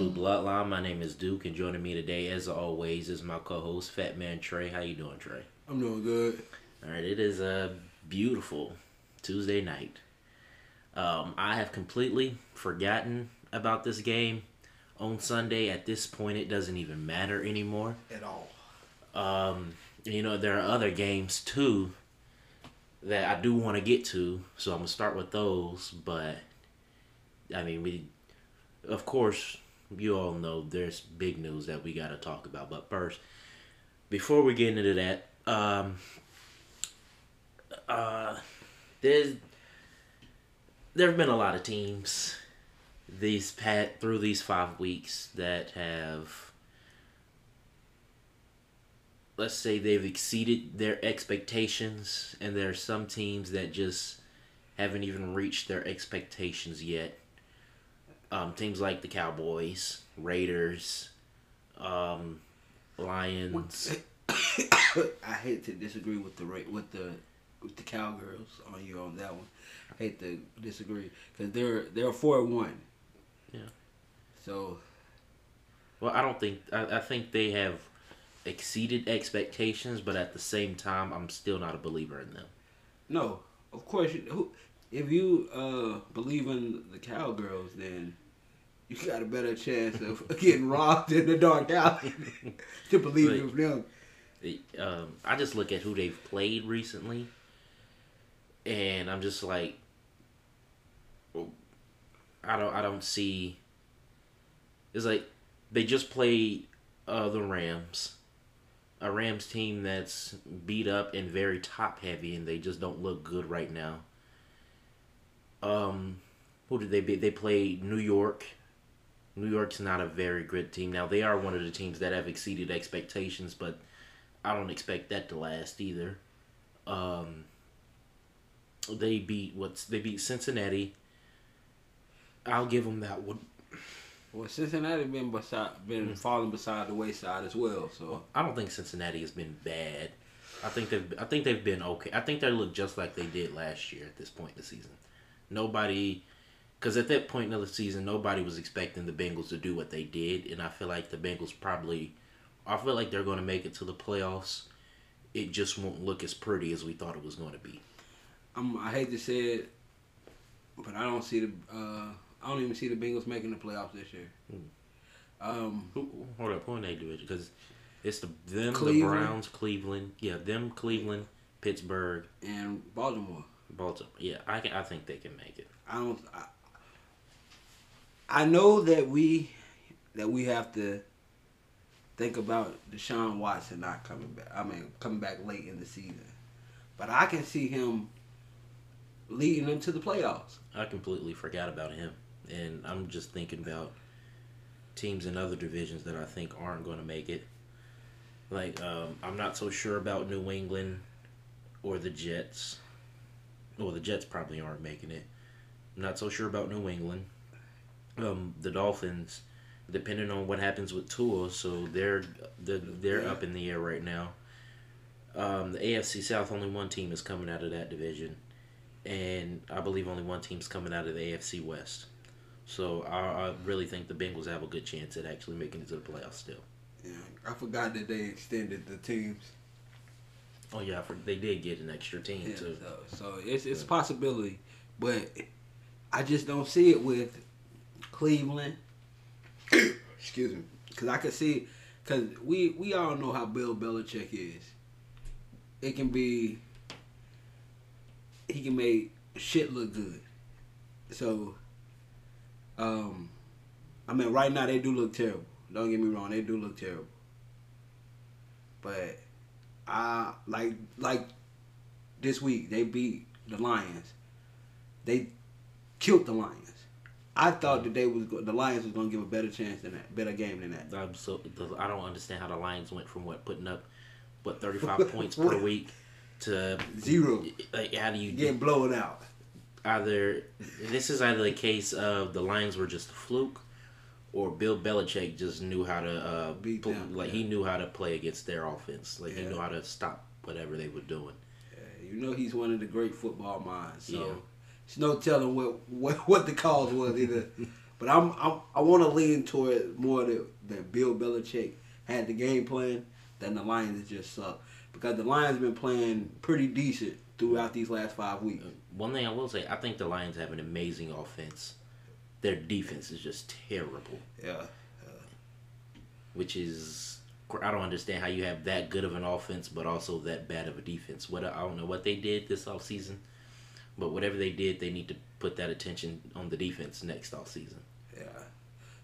Blue Bloodline. My name is Duke, and joining me today, as always, is my co-host Fat Man Trey. How you doing, Trey? I'm doing good. All right, it is a beautiful Tuesday night. Um, I have completely forgotten about this game on Sunday. At this point, it doesn't even matter anymore. At all. Um, you know, there are other games too that I do want to get to, so I'm gonna start with those. But I mean, we, of course, you all know there's big news that we got to talk about. But first, before we get into that, um, uh, there's there have been a lot of teams these pat through these five weeks that have let's say they've exceeded their expectations and there are some teams that just haven't even reached their expectations yet um, teams like the cowboys raiders um, lions I hate to disagree with the with the with the cowgirls on you on that one. I hate to disagree because they're they're four and one. Yeah. So well i don't think I, I think they have exceeded expectations but at the same time i'm still not a believer in them no, of course, you- who, if you uh, believe in the cowgirls, then you got a better chance of getting robbed in the dark alley to believe in them. um, I just look at who they've played recently, and I'm just like, I don't, I don't see. It's like they just played uh, the Rams, a Rams team that's beat up and very top heavy, and they just don't look good right now. Um, who did they beat? They played New York. New York's not a very good team. Now they are one of the teams that have exceeded expectations, but I don't expect that to last either. Um, they beat what's they beat Cincinnati. I'll give them that one. Well, Cincinnati been beside, been falling beside the wayside as well. So I don't think Cincinnati has been bad. I think they've I think they've been okay. I think they look just like they did last year at this point in the season. Nobody, because at that point in the season, nobody was expecting the Bengals to do what they did, and I feel like the Bengals probably, I feel like they're going to make it to the playoffs. It just won't look as pretty as we thought it was going to be. I'm, I hate to say it, but I don't see the uh, I don't even see the Bengals making the playoffs this year. Um, Who, hold up, who in that division? Because it's the them, Cleveland. the Browns, Cleveland, yeah, them, Cleveland, Pittsburgh, and Baltimore. Baltimore. Yeah, I can, I think they can make it. I don't. I, I know that we that we have to think about Deshaun Watson not coming back. I mean, coming back late in the season, but I can see him leading them to the playoffs. I completely forgot about him, and I'm just thinking about teams in other divisions that I think aren't going to make it. Like, um, I'm not so sure about New England or the Jets. Well, the Jets probably aren't making it. I'm not so sure about New England. Um, the Dolphins, depending on what happens with Tua, so they're they're, they're up in the air right now. Um, the AFC South, only one team is coming out of that division and I believe only one team's coming out of the AFC West. So I, I really think the Bengals have a good chance at actually making it to the playoffs still. Yeah, I forgot that they extended the teams. Oh yeah, for, they did get an extra team Yeah, too. so, so it's it's a possibility, but I just don't see it with Cleveland. Excuse me, because I could see, because we we all know how Bill Belichick is. It can be. He can make shit look good. So. Um, I mean, right now they do look terrible. Don't get me wrong, they do look terrible. But I like like this week they beat the Lions. They killed the Lions. I thought that they was the Lions was gonna give a better chance than that, better game than that. I'm so I don't understand how the Lions went from what putting up what 35 points per week to Zero, like how do you getting blown out. either this is either the case of the Lions were just a fluke or Bill Belichick just knew how to uh, Beat them, like he knew how to play against their offense. Like he knew how to stop whatever they were doing. Yeah, you know he's one of the great football minds. So Yeah. it's no telling what what, what the cause was either But I'm, I'm I want to lean toward more that that Bill Belichick had the game plan than the Lions just suck because the Lions been playing pretty decent throughout these last five weeks. One thing I will say, I think the Lions have an amazing offense. Their defense is just terrible, Yeah. which is I don't understand how you have that good of an offense but also that bad of a defense. What I don't know what they did this offseason, but whatever they did, they need to put that attention on the defense next offseason. Yeah.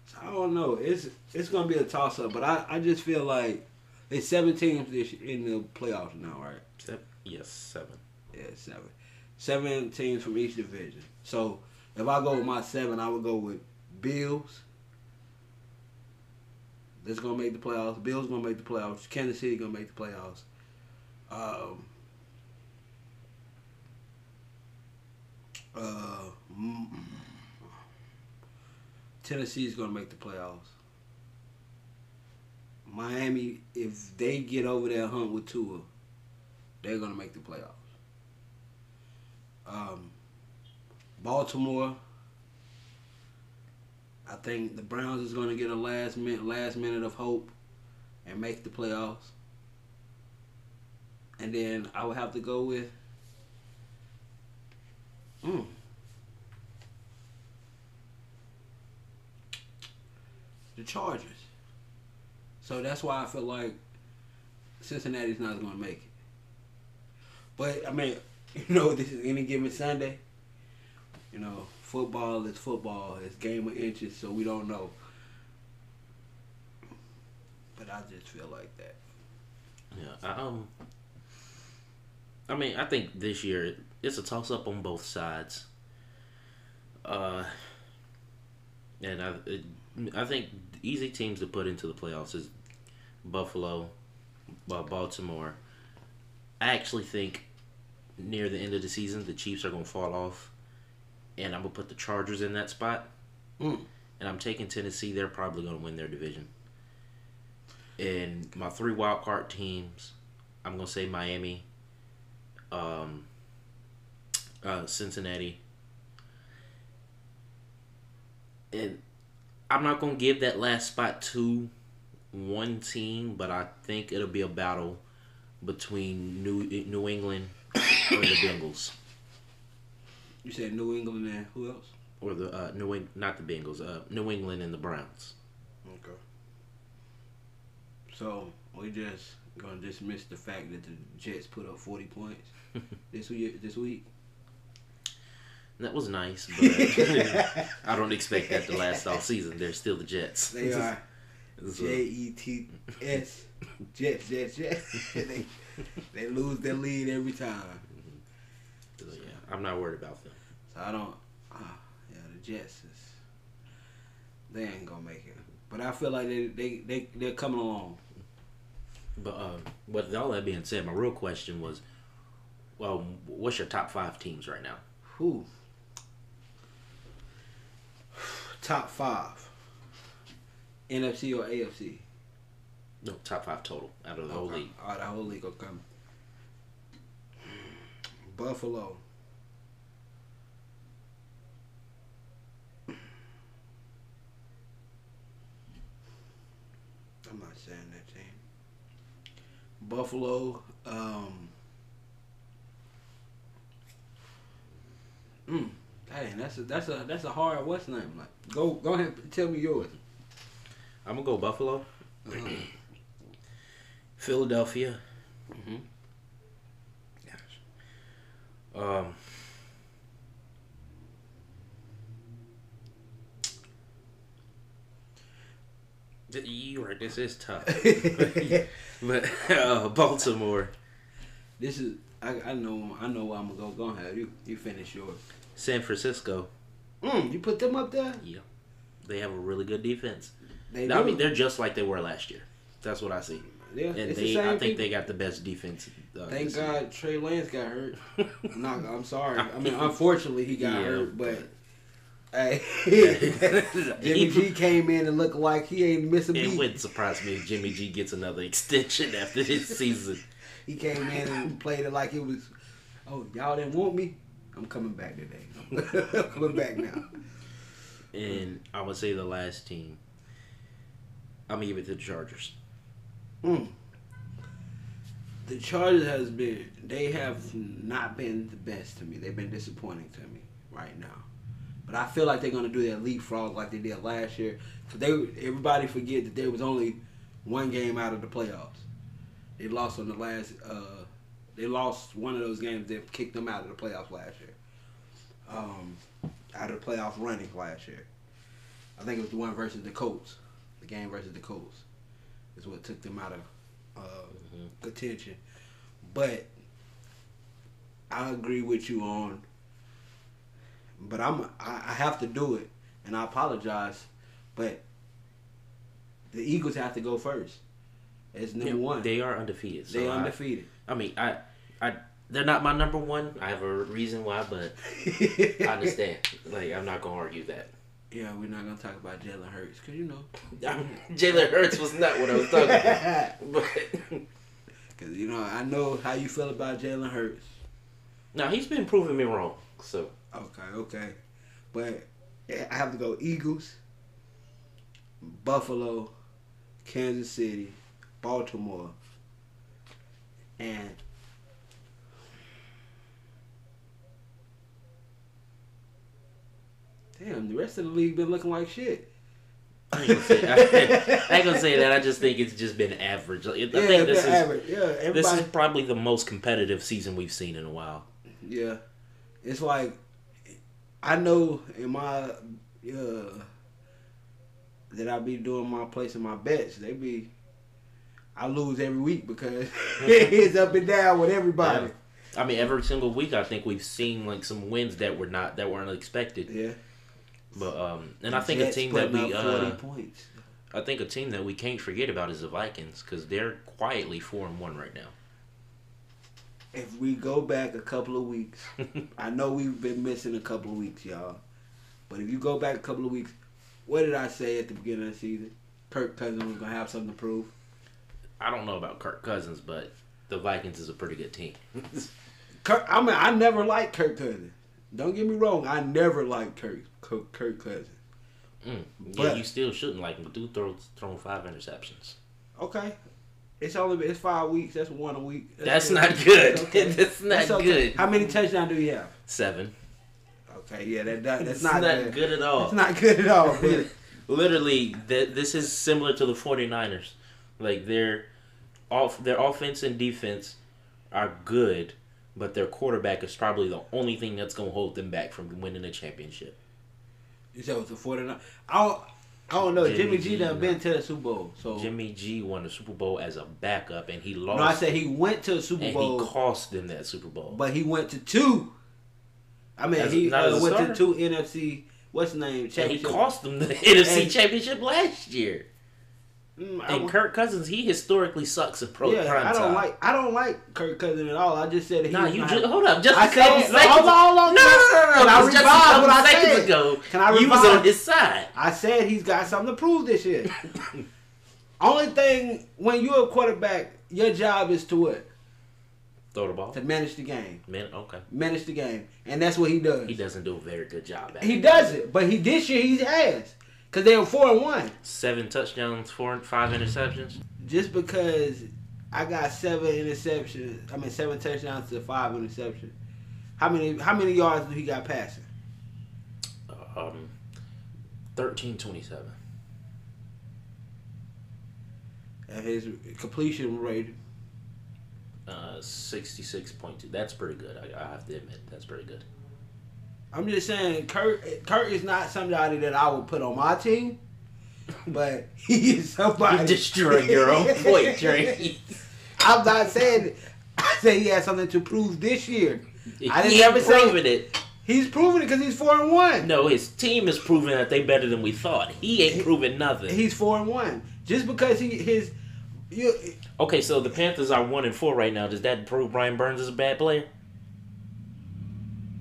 So I don't know. It's it's gonna be a toss up, but I, I just feel like it's seven teams this in the playoffs now, right? Except yes, seven. Yeah, seven. Seven teams from each division. So if I go with my seven, I would go with Bills. That's gonna make the playoffs. Bills gonna make the playoffs. Kansas City gonna make the playoffs. Um, uh, Tennessee's gonna make the playoffs. Miami, if they get over that hump with Tua, they're gonna make the playoffs. Um, Baltimore. I think the Browns is going to get a last minute last minute of hope and make the playoffs. And then I would have to go with. Mm, the Chargers. So that's why I feel like Cincinnati's not going to make it. But I mean, you know, this is any given Sunday. You know, football is football. It's game of inches, so we don't know. But I just feel like that. Yeah. Um. I mean, I think this year it's a toss up on both sides. Uh. And I, it, I think easy teams to put into the playoffs is Buffalo, uh, Baltimore. I actually think near the end of the season the Chiefs are going to fall off, and I'm going to put the Chargers in that spot. Mm. And I'm taking Tennessee. They're probably going to win their division. And my three wild card teams, I'm going to say Miami, um, uh, Cincinnati, and I'm not going to give that last spot to one team, but I think it'll be a battle between New New England or the Bengals You said New England and who else? or the uh, New England, not the Bengals, uh, New England and the Browns. Okay. So we just gonna dismiss the fact that the Jets put up forty points this week. This week. That was nice, but I don't expect that to last all season. They're still the Jets. They are J E T S Jets Jets Jets. they they lose their lead every time. so, yeah, I'm not worried about them. So I don't. Ah, yeah, the Jets is. They ain't gonna make it. But I feel like they they they they're coming along. But uh, with all that being said, my real question was, well, what's your top five teams right now? Who? Top five. NFC or AFC? No, top five total out of the whole Okay. league. All right, the whole league come. Buffalo. I'm not saying that team. Buffalo. Um. Mm, dang, that's a that's a that's a hard West name. Like, go go ahead, and tell me yours. I'm gonna go Buffalo, Philadelphia. Mhm. Um. th- You right. This is tough, but uh, Baltimore, This is I, I know I know where I'm gonna go. Go ahead, you you finish yours. San Francisco. Mm, you put them up there. Yeah, they have a really good defense. They I do. mean, they're just like they were last year. That's what I see. yeah, And it's they, the same I think people. they got the best defense. Uh, Thank year. God Trey Lance got hurt. no, I'm sorry. I mean, unfortunately he got Yeah, hurt, but. Hey, He- Jimmy G came in and looked like he ain't missing It beat. wouldn't surprise me if Jimmy G gets another extension after this season. He came in and played it like it was. Oh, y'all didn't want me. I'm coming back today. I'm coming back now. and I would say the last team. I'm gonna give it to the Chargers. Mm. The Chargers has been they have not been the best to me. They've been disappointing to me right now. But I feel like they're gonna do that leapfrog like they did last year. Cause they everybody forget that there was only one game out of the playoffs. They lost on the last. Uh, they lost one of those games that kicked them out of the playoffs last year. Um, out of the playoff running last year. I think it was the one versus the Colts. The game versus the Colts is what took them out of uh, Mhm. contention. But I agree with you on. But I'm I, I have to do it, and I apologize. But the Eagles have to go first. As number Yeah, one, They are undefeated. So they I- undefeated. I, mean, I, I, they're not my number one. I have a reason why, but I understand. like, I'm not gonna argue that. Yeah, we're not gonna talk about Jalen Hurts because you know. Jalen Hurts was not what I was talking about. But Because you know, I know how you feel about Jalen Hurts. now he's been proving me wrong. So Okay, okay, but eh, I have to go Eagles, Buffalo, Kansas City, Baltimore, and damn, the rest of the league been looking like shit. I ain't gonna say, I, ain't gonna say that. I just think it's just been average. Like, I yeah, think this is average. Yeah, everybody. this is probably the most competitive season we've seen in a while. Yeah, it's like I know in my uh, that I be doing my placing my bets. They be I lose every week because it's up and down with everybody. I mean, every single week, I think we've seen like some wins that were not that weren't expected. Yeah, But um, and I think a team that we uh. I think a team that we can't forget about is the Vikings because they're quietly four and one right now. If we go back a couple of weeks, I know we've been missing a couple of weeks, y'all. But if you go back a couple of weeks, what did I say at the beginning of the season? Kirk Cousins was gonna have something to prove. I don't know about Kirk Cousins, but the Vikings is a pretty good team. Kirk, I mean, I never liked Kirk Cousins. Don't get me wrong, I never liked Kirk Kirk, Kirk Cousins. Mm. Yeah, But- you still shouldn't like him. Dude throws thrown five interceptions. Okay, it's only it's five weeks. That's one a week. That's good. not good. That's okay. That's not That's okay. good. How many touchdowns do you have? Seven. Okay, yeah, that, that that's It's not, good. at all. It's not good at all. Literally, th- this is similar to the 49ers. Like their off their offense and defense are good, but their quarterback is probably the only thing that's gonna hold them back from winning a championship. you said it was a 49. I I don't know. Jimmy, Jimmy G done been to the Super Bowl, so Jimmy G won the Super Bowl as a backup, and he lost. no, I said he went to the Super and Bowl, he cost them that Super Bowl. but he went to two. I mean, As- he uh, went starter? to two NFC. What's the name? and he Championship. cost them the NFC And- championship last year. Mm, I And Kirk Cousins, he historically sucks in pro yeah, I don't time. like. I don't like Kirk Cousins at all. I just said he. Nah, you just hold up. Just I a couple said- seconds. hold on, hold on. No, no, no, no, Can I. Just a couple what I seconds said? ago, Can I you was on his side. I said he's got something to prove this year. Only thing when you're a quarterback, your job is to what? Throw the ball. To manage the game. Man, okay. Manage the game, and that's what he does. He doesn't do a very good job at He does it, but he this year he has because they were four and one. Seven touchdowns, four, five interceptions. Just because I got seven interceptions, I mean seven touchdowns to five interceptions. How many? How many yards do he got passing? Um, thirteen twenty-seven. And his completion rate. Uh, sixty-six point two. That's pretty good. I, I have to admit, that's pretty good. I'm just saying, Kurt. Kurt is not somebody that I would put on my team, but he is somebody. You destroyed your own point, Trey. I'm not saying. I say he has something to prove this year. I didn't he ever say- proven it. He's proving it because he's four and one. No, his team is proving that they better than we thought. He ain't He- proven nothing. He's four and one. Just because he his you Okay, so the Panthers are one and four right now. Does that prove Brian Burns is a bad player?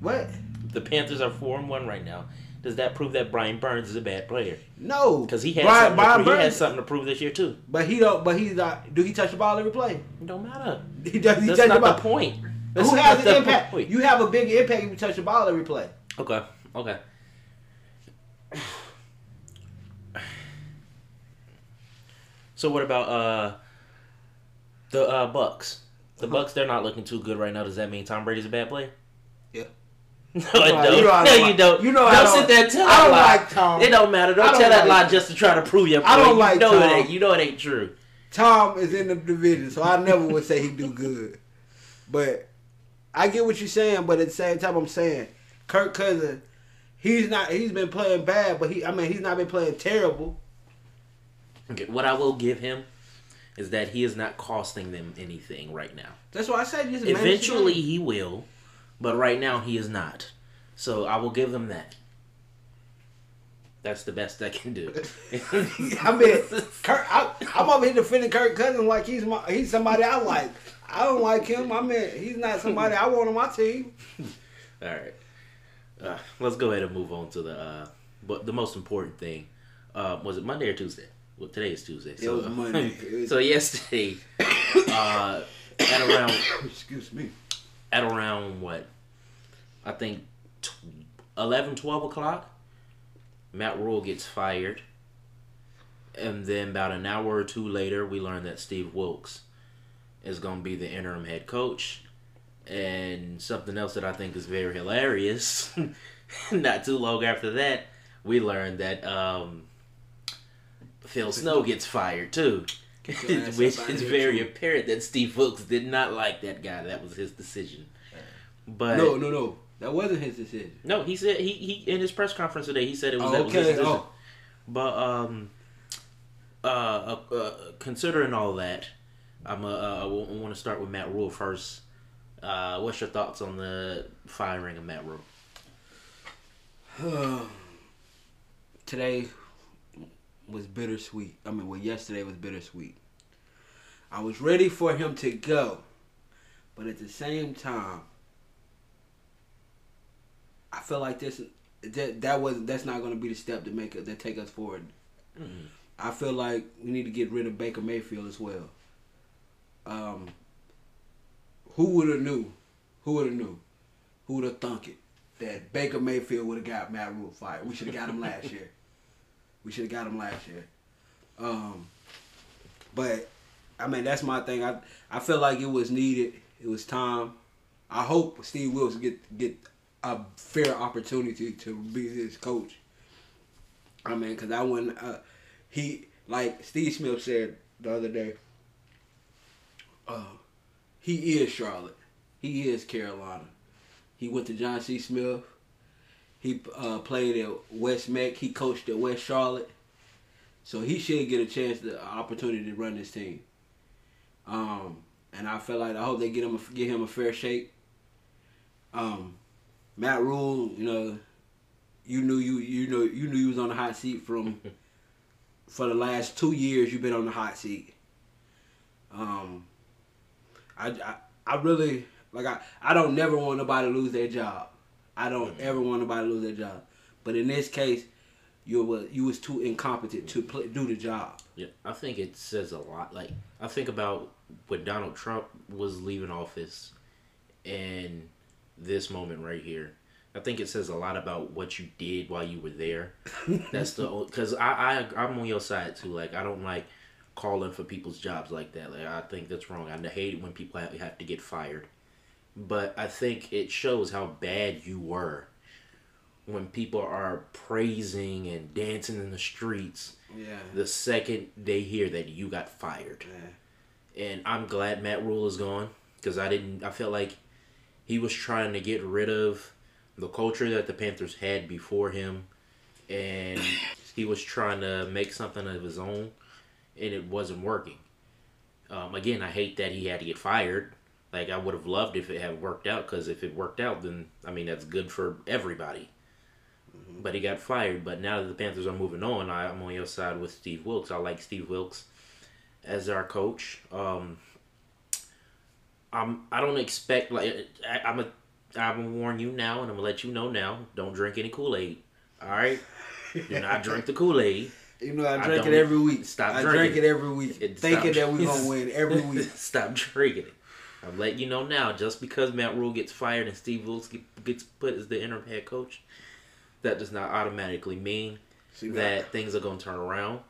what? the Panthers are four and one right now. Does that prove that Brian Burns is a bad player? No, because he has Brian, something Brian to, prove, he something to prove this year too. But he don't. But he's not. Do he touch the ball every play? It don't matter. He does. He That's touch not the, ball. the point. That's Who has an impact? Point. You have a big impact if you touch the ball every play. Okay. Okay. So what about uh the uh Bucks? The Bucks they're not looking too good right now. Does that mean Tom Brady's a bad player? Yeah. No, it You I- don't. you know I no, don't you like- don't. you know I don't, don't- sit there and tell I don't lie. like Tom. It don't matter. Don't, don't tell that like- lie just to try to prove your point. I don't You like know it Tom. ain't. You know it ain't true. Tom is in the division, so I never would say he do good. But I get what you're saying, but at the same time, I'm saying Kirk Cousins, he's not. He's been playing bad, but he. I mean, he's not been playing terrible. Okay, what I will give him is that he is not costing them anything right now. That's why I said just manage Eventually he will, but right now he is not. So I will give them that. That's the best I can do. I mean, Kirk, I, I'm over here defending Kirk Cousins like he's my, he's somebody I like. I don't like him. I mean, he's not somebody I want on my team. All right. Uh, let's go ahead and move on to the uh, but the most important thing. Uh, was it Monday or Tuesday? Well, today is Tuesday. It was Monday. It was- so yesterday, uh, at around Excuse me. At around what? I think tw- 11, 12 o'clock. Matt Rhule gets fired, and then about an hour or two later, we learn that Steve Wilks is going to be the interim head coach. And something else that I think is very hilarious. Not too long after that, we learned that um, Phil Snow gets fired too. Get your ass Which is very too. apparent that Steve Wilks did not like that guy. That was his decision. But No, no, no. That wasn't his decision. no, he said he, he in his press conference today he said it was, that Oh, was his okay. decision. Oh, But um, uh, uh, uh, considering all that, I'm uh, uh, I want to start with Matt Rhule first. Uh, what's your thoughts on the firing of Matt Rhule? today was bittersweet. I mean, well, yesterday was bittersweet. I was ready for him to go, but at the same time, I feel like this that that was that's not going to be the step to make it that take us forward. Mhm. I feel like we need to get rid of Baker Mayfield as well. Um, who would have knew? Who would have knew? Who would have thunk it that Baker Mayfield would have got Matt Rhule fired? We should have got him last year. We should have got him last year. Um, but I mean, that's my thing. I I feel like it was needed. It was time. I hope Steve Wilson get get a fair opportunity to be his coach. I mean, because I wouldn't. Uh, he like Steve Smith said the other day. Uh, he is Charlotte. He is Carolina. He went to Johnson C. Smith. He uh, played at West Meck. He coached at West Charlotte. So he should get a chance, the opportunity to run this team. Um, and I feel like I hope they get him a, get him a fair shake. Um, Matt Rhule, you know, you knew you you know you knew you was on the hot seat from for the last two years. You've been on the hot seat. Um, I, I I really like I I don't never want nobody to lose their job. I don't ever want nobody to lose their job. But in this case, you were you was too incompetent to play, do the job. Yeah, I think it says a lot. Like I think about when Donald Trump was leaving office, and this moment right here. I think it says a lot about what you did while you were there. That's the because I I I'm on your side too. Like I don't like calling for people's jobs like that. Like I think that's wrong. I hate it when people have, have to get fired. But I think it shows how bad you were when people are praising and dancing in the streets Yeah. the second they hear that you got fired. Yeah. And I'm glad Matt Rhule is gone because I didn't. I felt like he was trying to get rid of the culture that the Panthers had before him, and he was trying to make something of his own, and it wasn't working. Um, again, I hate that he had to get fired. Like I would have loved if it had worked out because if it worked out, then I mean that's good for everybody. But he got fired. But now that the Panthers are moving on, I, I'm on your side with Steve Wilks. I like Steve Wilks as our coach. Um, I'm I don't expect like I, I'm a I'm gonna warn you now, and I'm gonna let you know now. Don't drink any Kool Aid. All right, do not drink the Kool Aid. You know, I I drink it every week. stop I drinking. drink it every week, It- thinking stop- that we're gonna win every week. Stop drinking it. I'm letting you know now. Just because Matt Rhule gets fired and Steve Wilks get- gets put as the interim head coach, that does not automatically mean See, that things are gonna turn around.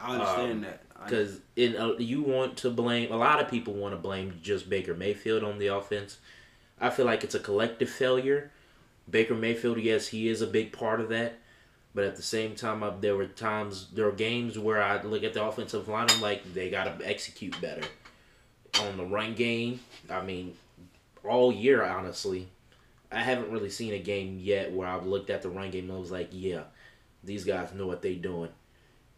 I understand um, that. Because in uh, you want to blame a lot of people want to blame just Baker Mayfield on the offense. I feel like it's a collective failure. Baker Mayfield, yes, he is a big part of that, but at the same time, there were times there were games where I look at the offensive line, I'm like they got to execute better on the run game. I mean, all year honestly, I haven't really seen a game yet where I've looked at the run game and I was like, yeah, these guys know what they're doing.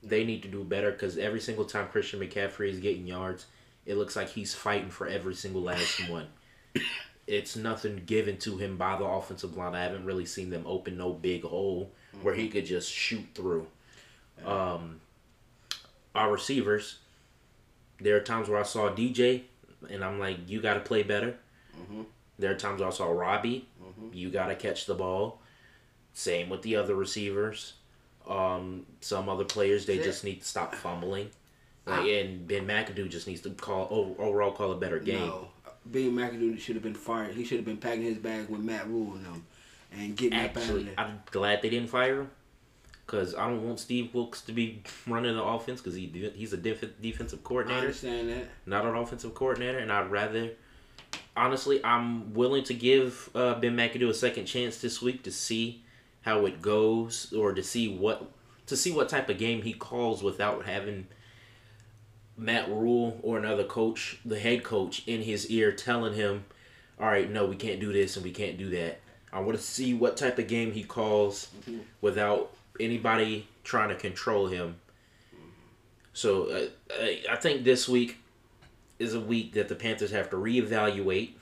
They need to do better because every single time Christian McCaffrey is getting yards, it looks like he's fighting for every single last one. It's nothing given to him by the offensive line. I haven't really seen them open no big hole where he could just shoot through. Um, our receivers, there are times where I saw DJ and I'm like, you got to play better. Mm-hmm. There are times where I saw Robbie, you got to catch the ball. Same with the other receivers. Um, some other players they Yeah. just need to stop fumbling. Like, and Ben McAdoo just needs to call overall call a better game. No, Ben McAdoo should have been fired. He should have been packing his bag with Matt Rhule and them, and getting out of there. I'm glad they didn't fire him because I don't want Steve Wilks to be running the offense because he he's a def- defensive I coordinator. understand that. not an offensive coordinator, and I'd rather. Honestly, I'm willing to give uh, Ben McAdoo a second chance this week to see how it goes, or to see what to see what type of game he calls without having Matt Rhule or another coach, the head coach, in his ear telling him, "All right, no, we can't do this and we can't do that." I want to see what type of game he calls without anybody trying to control him. So uh, I, think this week is a week that the Panthers have to reevaluate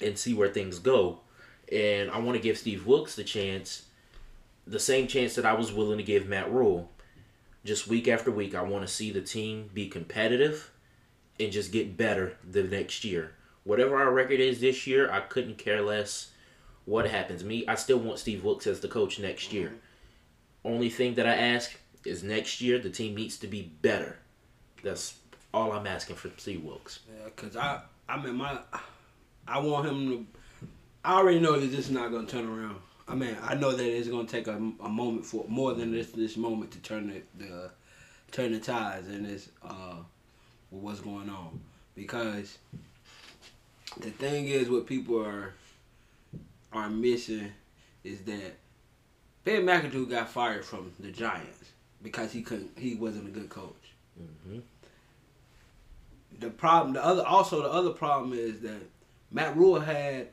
and see where things go. And I want to give Steve Wilks the chance, the same chance that I was willing to give Matt Rhule. Just week after week, I want to see the team be competitive and just get better the next year. Whatever our record is this year, I couldn't care less what happens. Me, I still want Steve Wilks as the coach next year. Only thing that I ask is next year the team needs to be better. That's all I'm asking for Steve Wilks. Yeah, cause I, I mean my, I want him to. I already know that this is not gonna turn around. I mean, I know that it's gonna take a, a moment for more than this this moment to turn the, the turn the tides and this uh what's going on because the thing is what people are are missing is that Ben McAdoo got fired from the Giants because he couldn't he wasn't a good coach hmm the problem the other also the other problem is that Matt Rhule had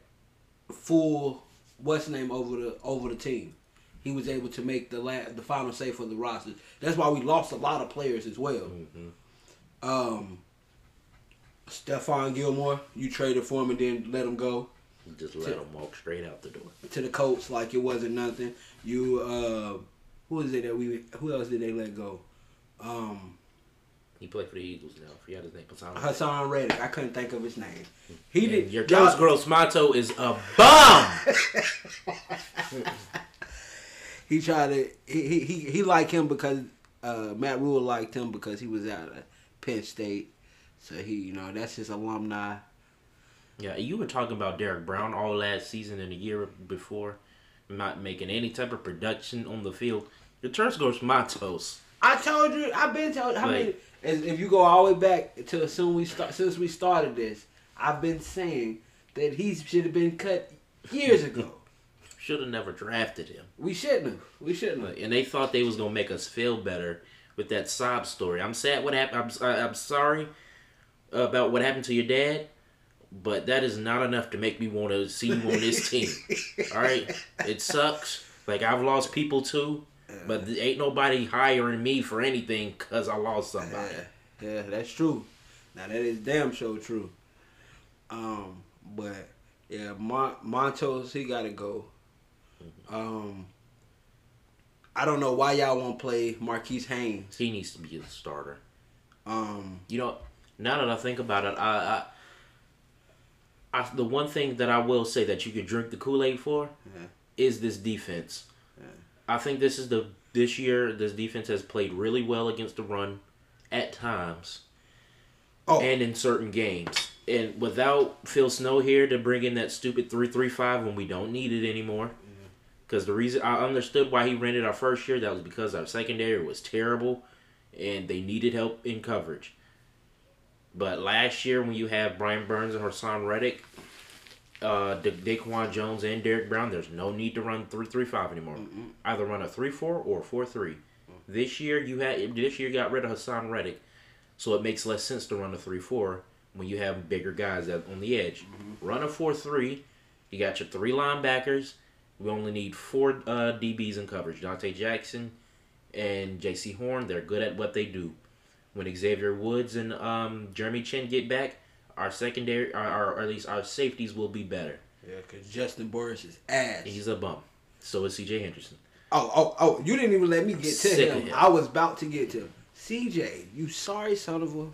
full what's name over the over the team. He was able to make the la- the final say for the roster. That's why we lost a lot of players as well. hmm Um, Stephon Gilmore, you traded for him and then let him go Just let him walk straight out the door. to the Colts like it wasn't nothing. You uh, who is it that we who else did they let go? Um, He played for the Eagles now. I forgot his name. Haason. Haason Reddick. I couldn't think of his name. He And did. your Jones Gross motto is a bum. he tried to he he he, he liked him because uh, Matt Rhule liked him because he was out of Penn State. So he, you know, that's his alumni. yeah, you were talking about Derrick Brown all last season and the year before, not making any type of production on the field. the Your Jones my mottos. I told you, I've been told. How many? Like- As, if you go all the way back to soon we start since we started this, I've been saying that he should have been cut years ago. Should have never drafted him. we shouldn't have. We shouldn't have. And they thought they was gonna make us feel better with that sob story. I'm sad what happened. I'm I'm sorry about what happened to your dad, but that is not enough to make me want to see you on this team. All right, it sucks. Like I've lost people too, but ain't nobody hiring me for anything because I lost somebody. Yeah, yeah, that's true. Now that is damn sure true. Um, but yeah, Mon- Montos he got to go. Um, I don't know why y'all won't play Marquis Haynes. He needs to be the starter. Um, You know, now that I think about it, I, I, I the one thing that I will say that you could drink the Kool Aid for Yeah. is this defense. Yeah. I think this is the this year this defense has played really well against the run at times oh, and in certain games. And without Phil Snow here to bring in that stupid three three five when we don't need it anymore. Because the reason I understood why he rented our first year, that was because our secondary was terrible. and they needed help in coverage. But last year, when you have Brian Burns and Haason Reddick, uh, Da- Daquan Jones and Derrick Brown, there's no need to run three three five anymore. Either run a three four or four three. This year you had this year you got rid of Haason Reddick, so it makes less sense to run a three four when you have bigger guys on the edge. Run a four three. You got your three linebackers. We only need four uh, DBs in coverage. Donte Jackson and Jaycee Horn. They're good at what they do. When Xavier Woods and um, Jeremy Chinn get back, our secondary, our, our, or at least our safeties will be better. Yeah, because Juston Burris is ass. He's a bum. So is C.J. Henderson. Oh, oh, oh! You didn't even let me get to him. him. I was about to get to him. CJ, you sorry son of a.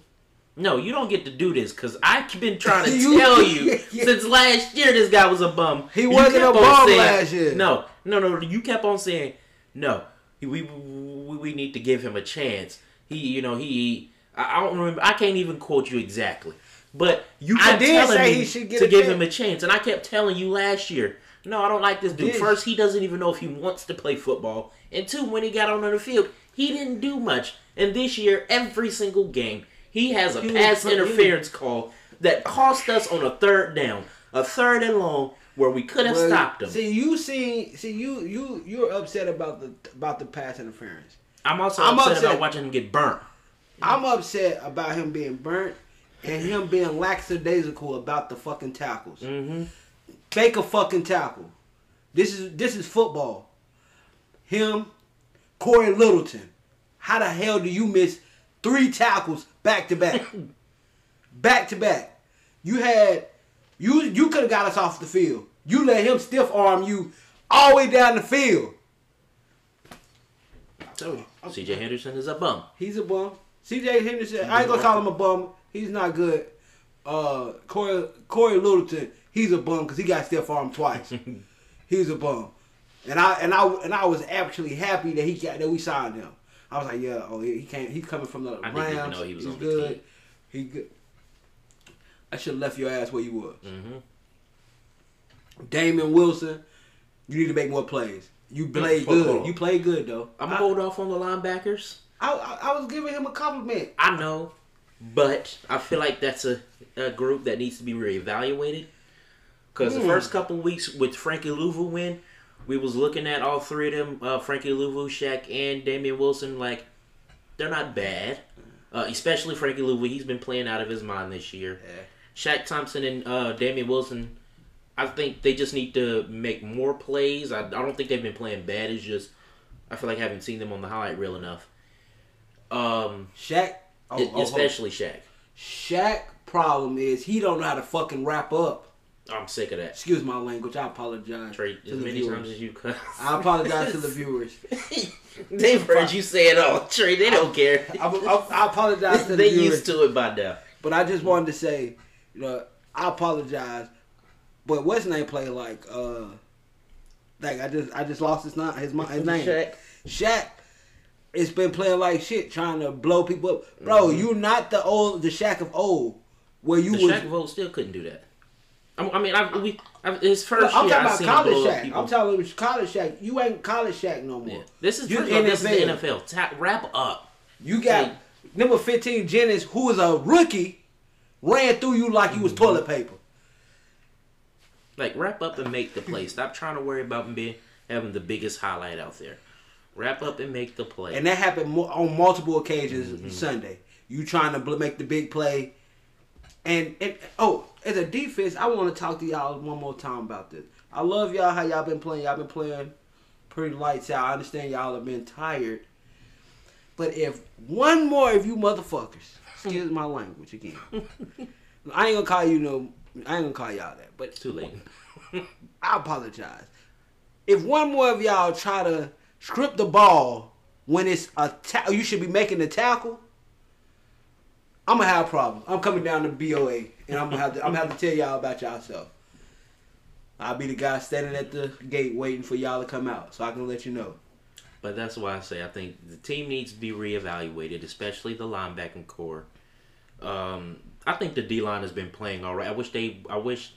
No, you don't get to do this because I've been trying to You- tell you Yeah. since last year this guy was a bum. He wasn't a bum saying- last year. No, no, no. You kept on saying no. We we, we need to give him a chance. He, you know, he. I I don't remember. I can't even quote you exactly. But you I did telling say me he should get to give chance. him a chance, and I kept telling you last year. No, I don't like this dude. First, he doesn't even know if he wants to play football, and two, when he got on the field, he didn't do much. And this year, every single game, he has a He pass interference call that cost us on a third down, a third and long, where we could have Well, stopped him. See, you see, see, you, you, you're upset about the about the pass interference. I'm also I'm upset, upset. about watching him get burnt. I'm upset about him being burnt and him being lackadaisical about the fucking tackles. Mm-hmm. Fake a fucking tackle. This is this is football. Him, Cory Littleton. How the hell do you miss three tackles back to back? back to back. You had you you could have got us off the field. You let him stiff arm you all the way down the field. So C.J. Henderson is a bum. He's a bum. CJ Henderson, I ain't gonna call him a bum. He's not good. Uh, Cory Cory Littleton, he's a bum because he got stiff arm twice. he's a bum, and I and I and I was actually happy that he got that we signed him. I was like, yeah, oh, he can't. He's coming from the I Rams. didn't even know he was he's good. He good. I should have left your ass where you was. Mm-hmm. Damon Wilson, you need to make more plays. You played fuck good. off. You played good though. I'm I, gonna hold off on the linebackers. I, I, I was giving him a compliment. I know, but I feel like that's a, a group that needs to be reevaluated. Because the Hmm. first couple weeks with Frankie Luvu win, we was looking at all three of them, uh, Frankie Luvu, Shaq, and Damien Wilson, like, they're not bad. Uh, especially Frankie Luvu, he's been playing out of his mind this year. Yeah. Shaq Thompson and uh, Damien Wilson, I think they just need to make more plays. I, I don't think they've been playing bad. It's just, I feel like I haven't seen them on the highlight reel enough. Um, Shaq. Oh, oh, oh. especially Shaq. Shaq problem is he don't know how to fucking wrap up. I'm sick of that. Excuse my language. I apologize Trey, to as the many viewers. times as you cuss. I apologize to the viewers. They've heard you say it all, Trey. They don't care. I, I, I apologize to the they viewers. used to it by now. But I just wanted to say, you know, I apologize. But what's his name play like? Uh, like I just I just lost his name. His, his name. Shaq. Shaq. It's been playing like shit, trying to blow people up. Bro, you not the old the Shaq of old, where you Mm-hmm. The was. Shaq vote still couldn't do that. I, I mean, I, we, I, his first I'm year, talking about seen him college blow up Shaq. I'm telling you, college Shaq. You ain't college Shaq no more. Yeah. This is You first this is the NFL. NFL. Ta- wrap up. You got Like- number 15 Jennings, who was a rookie, ran through you like you was Mm-hmm. toilet paper. Like wrap up and make the play. Stop trying to worry about being having the biggest highlight out there. Wrap up and make the play. And that happened mo- on multiple occasions Mm-hmm. Sunday. You trying to bl- make the big play. And, and oh, as a defense, I want to talk to y'all one more time about this. I love y'all how y'all been playing. Y'all been playing pretty lights out. I understand y'all have been tired. But if one more of you motherfuckers, excuse my language again. I ain't gonna call you no. I ain't gonna call y'all that. But it's Too late. I apologize. If one more of y'all try to script the ball when it's a ta- you should be making the tackle, I'm gonna have a problem. I'm coming down to BOA and I'm gonna have to I'm gonna have to tell y'all about yourself. I'll be the guy standing at the gate waiting for y'all to come out so I can let you know. But that's why I say I think the team needs to be reevaluated, especially the linebacking core. Um, I think the D line has been playing all right. I wish they, I wish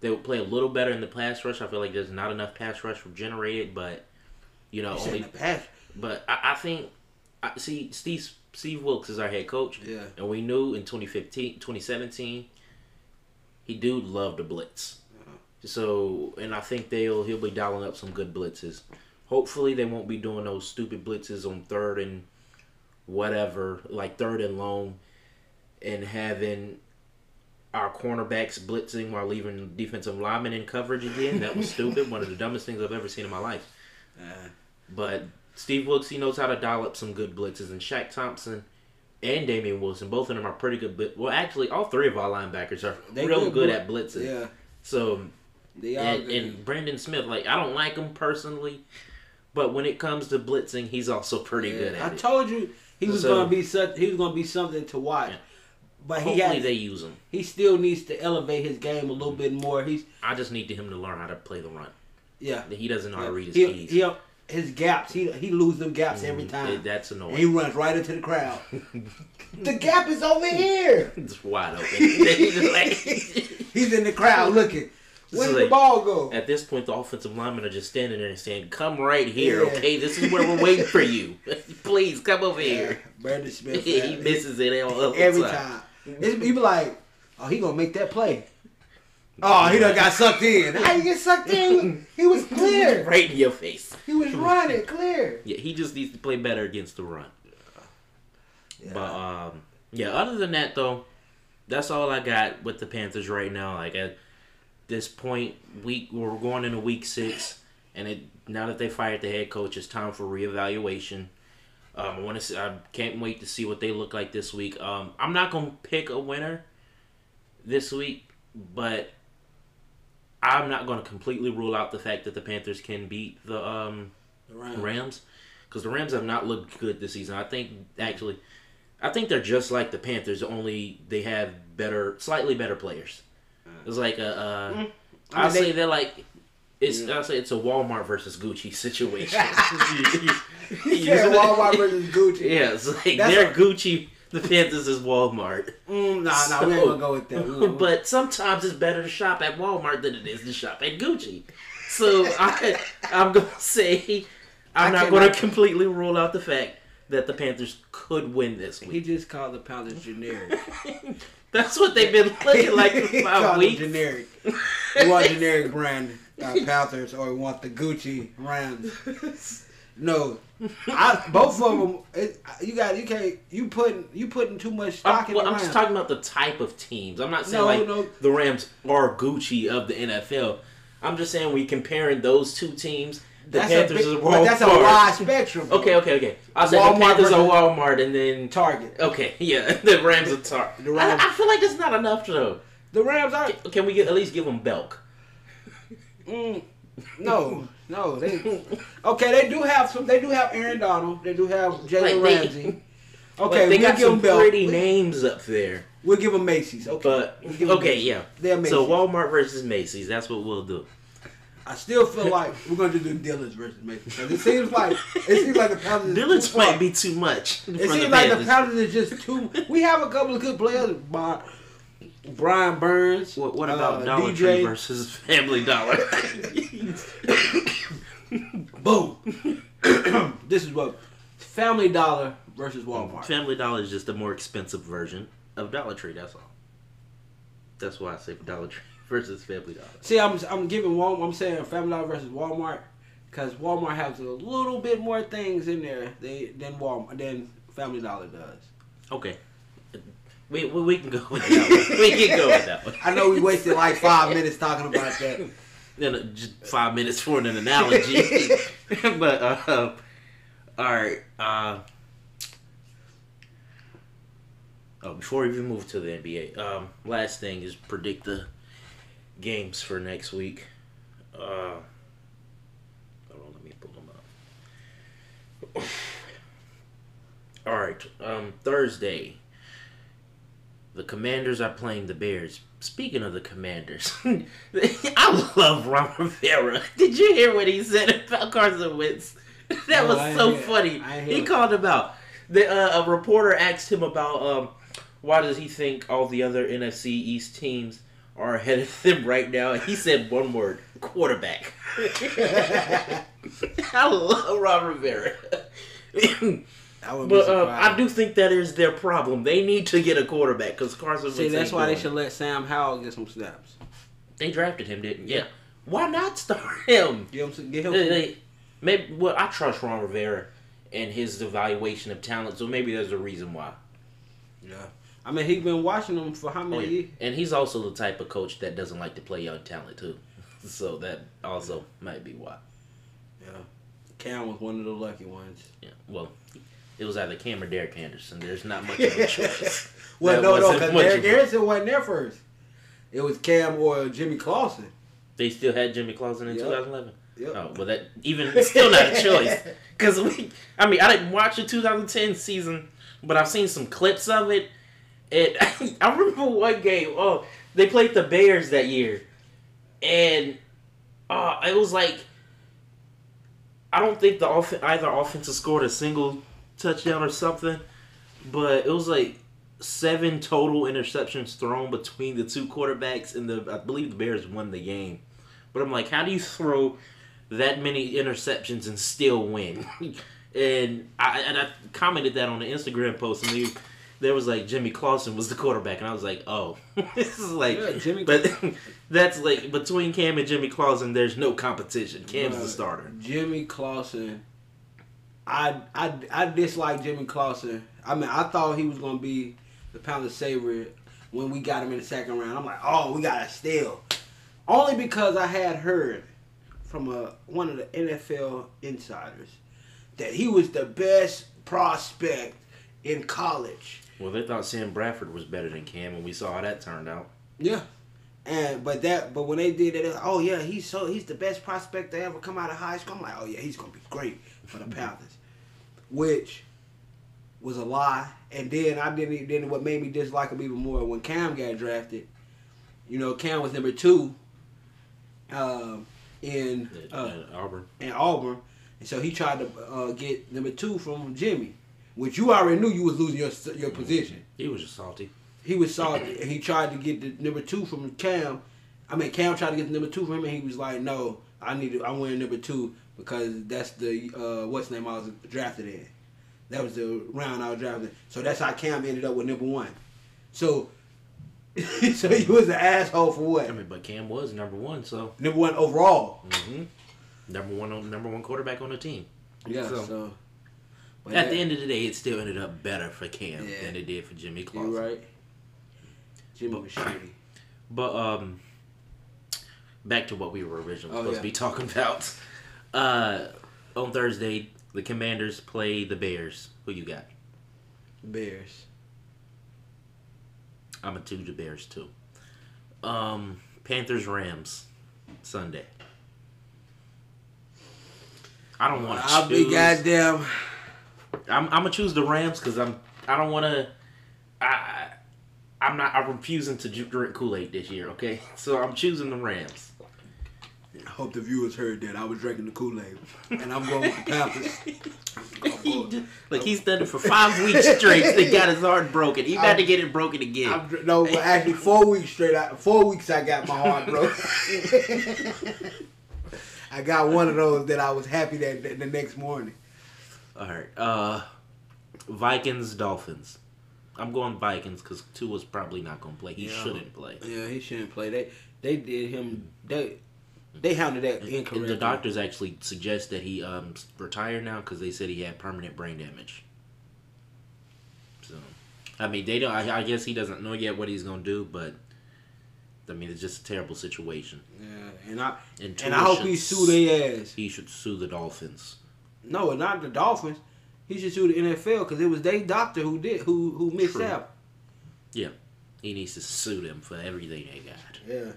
they would play a little better in the pass rush. I feel like there's not enough pass rush generated, but you know, only. the pass. But I, I think, I see Steve Steve Wilks is our head coach, Yeah. and we knew in 2015, 2017, he do love the blitz. So, and I think they'll he'll be dialing up some good blitzes. Hopefully, they won't be doing those stupid blitzes on third and whatever, like third and long, and having our cornerbacks blitzing while leaving defensive linemen in coverage again. That was stupid. One of the dumbest things I've ever seen in my life. Uh, But Steve Wilks, he knows how to dial up some good blitzes, and Shaq Thompson and Damien Wilson, both of them are pretty good. Well, actually, all three of our linebackers are real good good, at blitzing. yeah. So, They are and, and Brandon Smith, like I don't like him personally, but when it comes to blitzing, he's also pretty Yeah, good I at it. told you he was So- gonna be such. He was gonna be something to watch. Yeah. But he Hopefully, has, they use him. he still needs to elevate his game a little bit more. He's I just need him to learn how to play the run. yeah. He doesn't know how to read his He, keys. he, his gaps. He he lose them gaps every Mm, time. That's and he runs right into the crowd. the gap is over here. It's wide open. He's like- in the crowd looking. Where did the ball go? At this point, the offensive linemen are just standing there and saying, "Come right here, Yeah. okay? This is where we're waiting for you. Please come over Yeah, here." Brandon Smith. he misses it all every time. time. It's, he be like, "Oh, he gonna make that play." Oh, he done got sucked in. How you get sucked in? He was clear. right in your face. He was running clear. Yeah, he just needs to play better against the run. Yeah. But um, yeah. Other than that, though, that's all I got with the Panthers right now. Like at this point, week we're going into week six, and it now that they fired the head coach, it's time for reevaluation. Um, I want to. I can't wait to see what they look like this week. Um, I'm not gonna pick a winner this week, but I'm not gonna completely rule out the fact that the Panthers can beat the um, The Rams. Rams because the Rams have not looked good this season. I think actually, I think they're just like the Panthers. Only they have better, slightly better players. It's like a. Uh, I mean, I'll they- say they're like. It's Yeah. I'll say it's a Walmart versus Gucci situation. Yeah, Walmart versus Gucci. Yeah, it's like That's they're a- Gucci. The Panthers is Walmart. Mm, nah, nah, we ain't gonna go with that. But sometimes it's better to shop at Walmart than it is to shop at Gucci. So I, I'm gonna say I'm I not gonna completely rule out the fact that the Panthers could win this he just called the Panthers generic. That's what they've been looking like for five weeks. generic. We want generic brand uh, Panthers, or we want the Gucci Rams. No, I, both of them. It, you got you can't you putting you putting too much stock I'm, in well, the I'm just talking about the type of teams. I'm not saying No, like no. the Rams are Gucci of the NFL. I'm just saying we comparing those two teams. The that's Panthers a is big, but that's a wide spectrum. Okay, okay, okay. I'll say Walmart the Panthers are Walmart, and then Target. okay, yeah, the Rams are Target. I, I feel like that's not enough though. The Rams are. Can we get, at least give them Belk? Mm, no, no. They okay. They do have some. They do have Aaron Donald. They do have Jalen Like, Ramsey. Okay, they we'll got give some pretty names up there. We'll give them Macy's. Okay. But We'll okay, Macy's. yeah. They're Macy's. So Walmart versus Macy's. That's what we'll do. I still feel like we're gonna do Dillard's versus Macy's. It seems like it seems like the is Dillard's might be too much. It the seems like the. Panthers is just too. We have a couple of good players. Bar- Brian Burns. What, what about uh, Dollar DJ? Tree versus Family Dollar? Boom. this is what Family Dollar versus Walmart. Family Dollar is just a more expensive version of Dollar Tree. That's all. That's why I say Dollar Tree versus Family Dollar. See, I'm I'm giving Walmart. I'm saying Family Dollar versus Walmart because Walmart has a little bit more things in there they, than Walmart than Family Dollar does. Okay. We, we, we can go with that one. We can go with that one. I know we wasted like five minutes talking about that. Then uh, just five minutes for an analogy. but uh, all right. Uh, oh, before we even move to the NBA, um, last thing is predict the games for next week. Uh, hold on, let me pull them up. all right. Um, Thursday. The Commanders are playing the Bears. Speaking of the Commanders, I love Ron Rivera. Did you hear what he said about Carson Wentz? That No, was I so hear- funny. He called him out. The, uh, a reporter asked him about um, why does he think all the other NFC East teams are ahead of them right now, and he said one word: quarterback. I love Ron Rivera. I wouldn't be But uh. I do think that is their problem. They need to get a quarterback because Carson. See, that's ain't why they should let Sam Howell get some snaps. They drafted him, didn't? Yeah. Why not start him? Give him, some, give him They- some- they- maybe. Well, I trust Ron Rivera and his evaluation of talent, so maybe there's a reason why. Yeah. I mean, he's been watching them for how Oh, many yeah. years? And he's also the type of coach that doesn't like to play young talent too. So that also might be why. Yeah. Cam was one of the lucky ones. Yeah. Well, it was either Cam or Derek Anderson. There's not much of a choice. Well, That no, no, because Derek Anderson wasn't there first. It was Cam or Jimmy Clausen. They still had Jimmy Clausen in Yep. 2011. Yep. Oh, well, that even still not a choice. Because we, I mean, I didn't watch the 2010 season, but I've seen some clips of it. And I remember one game. Oh, they played the Bears that year, and uh, it was like I don't think the off- either offense scored a single touchdown or something, but it was like seven total interceptions thrown between the two quarterbacks, and the I believe the Bears won the game. But I'm like, how do you throw that many interceptions and still win? and I and I commented that on the Instagram post, and they, there was like Jimmy Clausen was the quarterback, and I was like, oh, this is like, Yeah, Jimmy- but that's like between Cam and Jimmy Clausen, there's no competition. Cam's the starter. Jimmy Clausen. I, I, I dislike Jimmy Clausen. I mean, I thought he was going to be the pound of saver when we got him in the second round. I'm like, oh, we got to steal. Only because I had heard from a, one of the NFL insiders that he was the best prospect in college. Well, they thought Sam Bradford was better than Cam, and we saw how that turned out. Yeah. And but that but when they did was, oh yeah, he's so he's the best prospect to ever come out of high school. I'm like, oh yeah, he's gonna be great for the Panthers, which was a lie. And then I didn't. Then what made me dislike him even more when Cam got drafted. You know, Cam was number two. Um, in uh, at Auburn. in Auburn, and so he tried to uh, get number two from Jimmy, which you already knew you was losing your your position He was just salty. he was salty and he tried to get the number two from Cam. I mean, Cam tried to get the number two from him, and he was like, "No, I need to. I'm wearing number two because that's the uh, what's the name I was drafted in. That was the round I was drafted. In. So that's how Cam ended up with number one. So, so he was an asshole for what? I mean, but Cam was number one, so Number one overall. Mm-hmm. number one on number one quarterback on the team. Yeah. So- So, but At that- the end of the day, it still ended up better for Cam Yeah. than it did for Jimmy Clausen. you're right. Jimmy was shitty. But um, back to what we were originally Oh, supposed yeah. to be talking about. Uh, on Thursday, the Commanders play the Bears. Who you got? Bears. I'm a two to Bears too. Um, Panthers Rams Sunday. I don't want to I'll be choose. goddamn. I'm, I'm gonna choose the Rams because I'm. I don't want to. I. I'm not. I'm refusing to drink Kool Aid this year. Okay, so I'm choosing the Rams. I hope the viewers heard that I was drinking the Kool Aid, and I'm going with the Panthers. He Like he's done it for five weeks straight. They got his heart broken. He got to get it broken again. I'm, no, but actually, four weeks straight. I, four weeks, I got my heart broken. I got one of those that I was happy that, that the next morning. All right. Uh, Vikings Dolphins. I'm going Vikings because Tua's probably not gonna play. He Yeah. shouldn't play. Yeah, he shouldn't play. They they did him. They they handled that incorrectly. the doctors actually suggest that he um retire now because they said he had permanent brain damage. So, I mean, they don't. I, I guess he doesn't know yet what he's gonna do, but I mean, it's just a terrible situation. Yeah, and I And, and I hope he sue their ass. He should sue the Dolphins. No, not the Dolphins. He should sue the NFL because it was they doctor who did who who missed True. out. Yeah, he needs to sue them for everything they got. Yeah,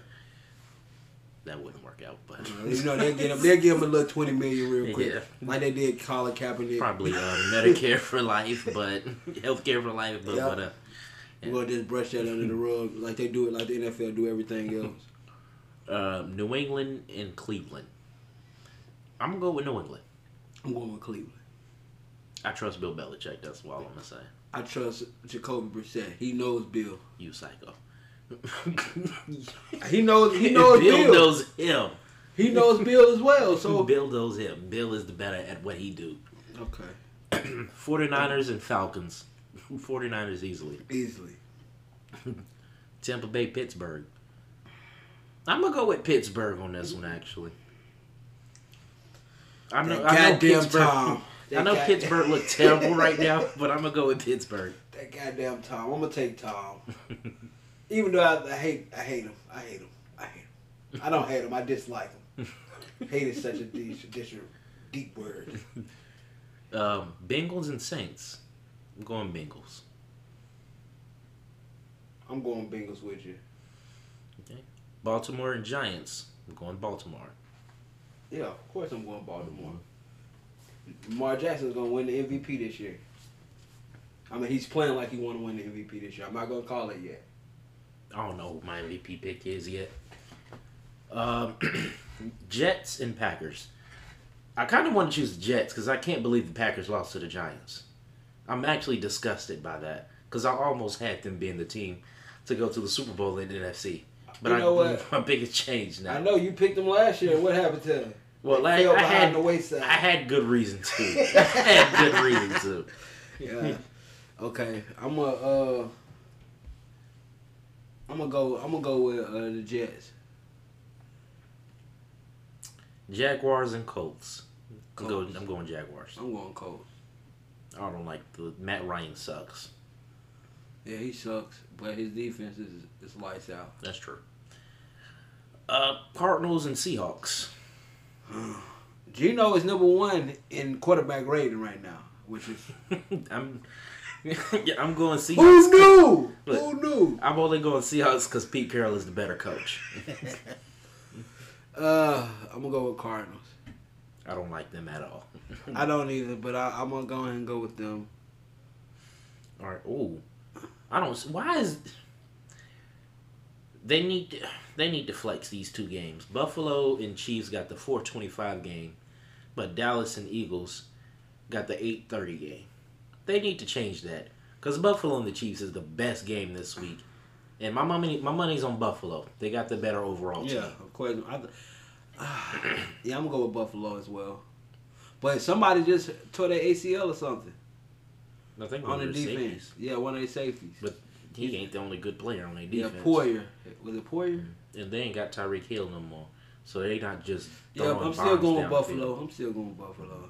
That wouldn't work out, but you know they get him. They give him a little twenty million real quick, Yeah. like they did Colin Kaepernick. probably uh, Medicare for life, but healthcare for life, but Yeah. what uh, We're gonna just brush that under the rug like they do it, like the NFL do everything else. uh, New England and Cleveland. I'm gonna go with New England. I'm going with Cleveland. I trust Bill Belichick. That's all I'm gonna say. I trust Jacoby Brissett. He knows Bill. You psycho. He knows. He knows Bill Bill. knows him. He knows Bill as well. So Bill knows him. Bill is the better at what he do. okay. 49ers and Falcons. 49ers easily. Easily. Tampa Bay, Pittsburgh. I'm gonna go with Pittsburgh on this one. Actually, I know. That I know Pittsburgh. Tom. I know god- Pittsburgh look terrible right now, but I'm gonna go with Pittsburgh. That goddamn Tom. I'm gonna take Tom. Even though I, I hate, I hate him. I hate him. I hate him. I don't hate him. I dislike him. hate is such a deep, deep, deep word. Um, Bengals and Saints. I'm going Bengals. I'm going Bengals with you. Okay. Baltimore and Giants. I'm going Baltimore. Yeah, of course I'm going Baltimore. Lamar Jackson's gonna win the MVP this year. I mean, he's playing like he want to win the MVP this year. I'm not gonna call it yet. I don't know who my MVP pick is yet. Um, Jets and Packers. I kind of want to choose the Jets because I can't believe the Packers lost to the Giants. I'm actually disgusted by that because I almost had them being the team to go to the Super Bowl in the NFC. But You know I, what? my biggest change now. I know you picked them last year. What happened to them? Well, like, I had the wayside. I had good reason to. I had good reason to. Yeah. Okay. I'm gonna uh I'm gonna go I'm gonna go with uh, the Jets. Jaguars and Colts. I'm going, I'm going Jaguars. I'm going Colts. I don't like the Matt Ryan sucks. Yeah, he sucks, but his defense is is lights out. That's true. Uh, Cardinals and Seahawks. Geno is number one in quarterback rating right now, which is I'm, yeah, I'm going Seahawks. who knew? Look. Who knew? I'm only going to Seahawks because Pete Carroll is the better coach. Uh, I'm gonna go with Cardinals. I don't like them at all. I don't either, but I, I'm gonna go ahead and go with them. All right. Ooh, I don't. Why is they need to, they need to flex these two games? Buffalo and Chiefs got the 425 game, but Dallas and Eagles got the 830 game. They need to change that because Buffalo and the Chiefs is the best game this week, and my money my money's on Buffalo. They got the better overall Team. Yeah, of course. I, ah, yeah, I'm gonna go with Buffalo as well. But somebody just tore their ACL or something I think on the defense. safeties. Yeah, one of their safeties. But he ain't the only good player on their defense. yeah. Poyer. Was it Poyer? Mm-hmm. And they ain't got Tyreek Hill no more. So they not just Yeah, I'm still going. Buffalo. I'm still going with Buffalo.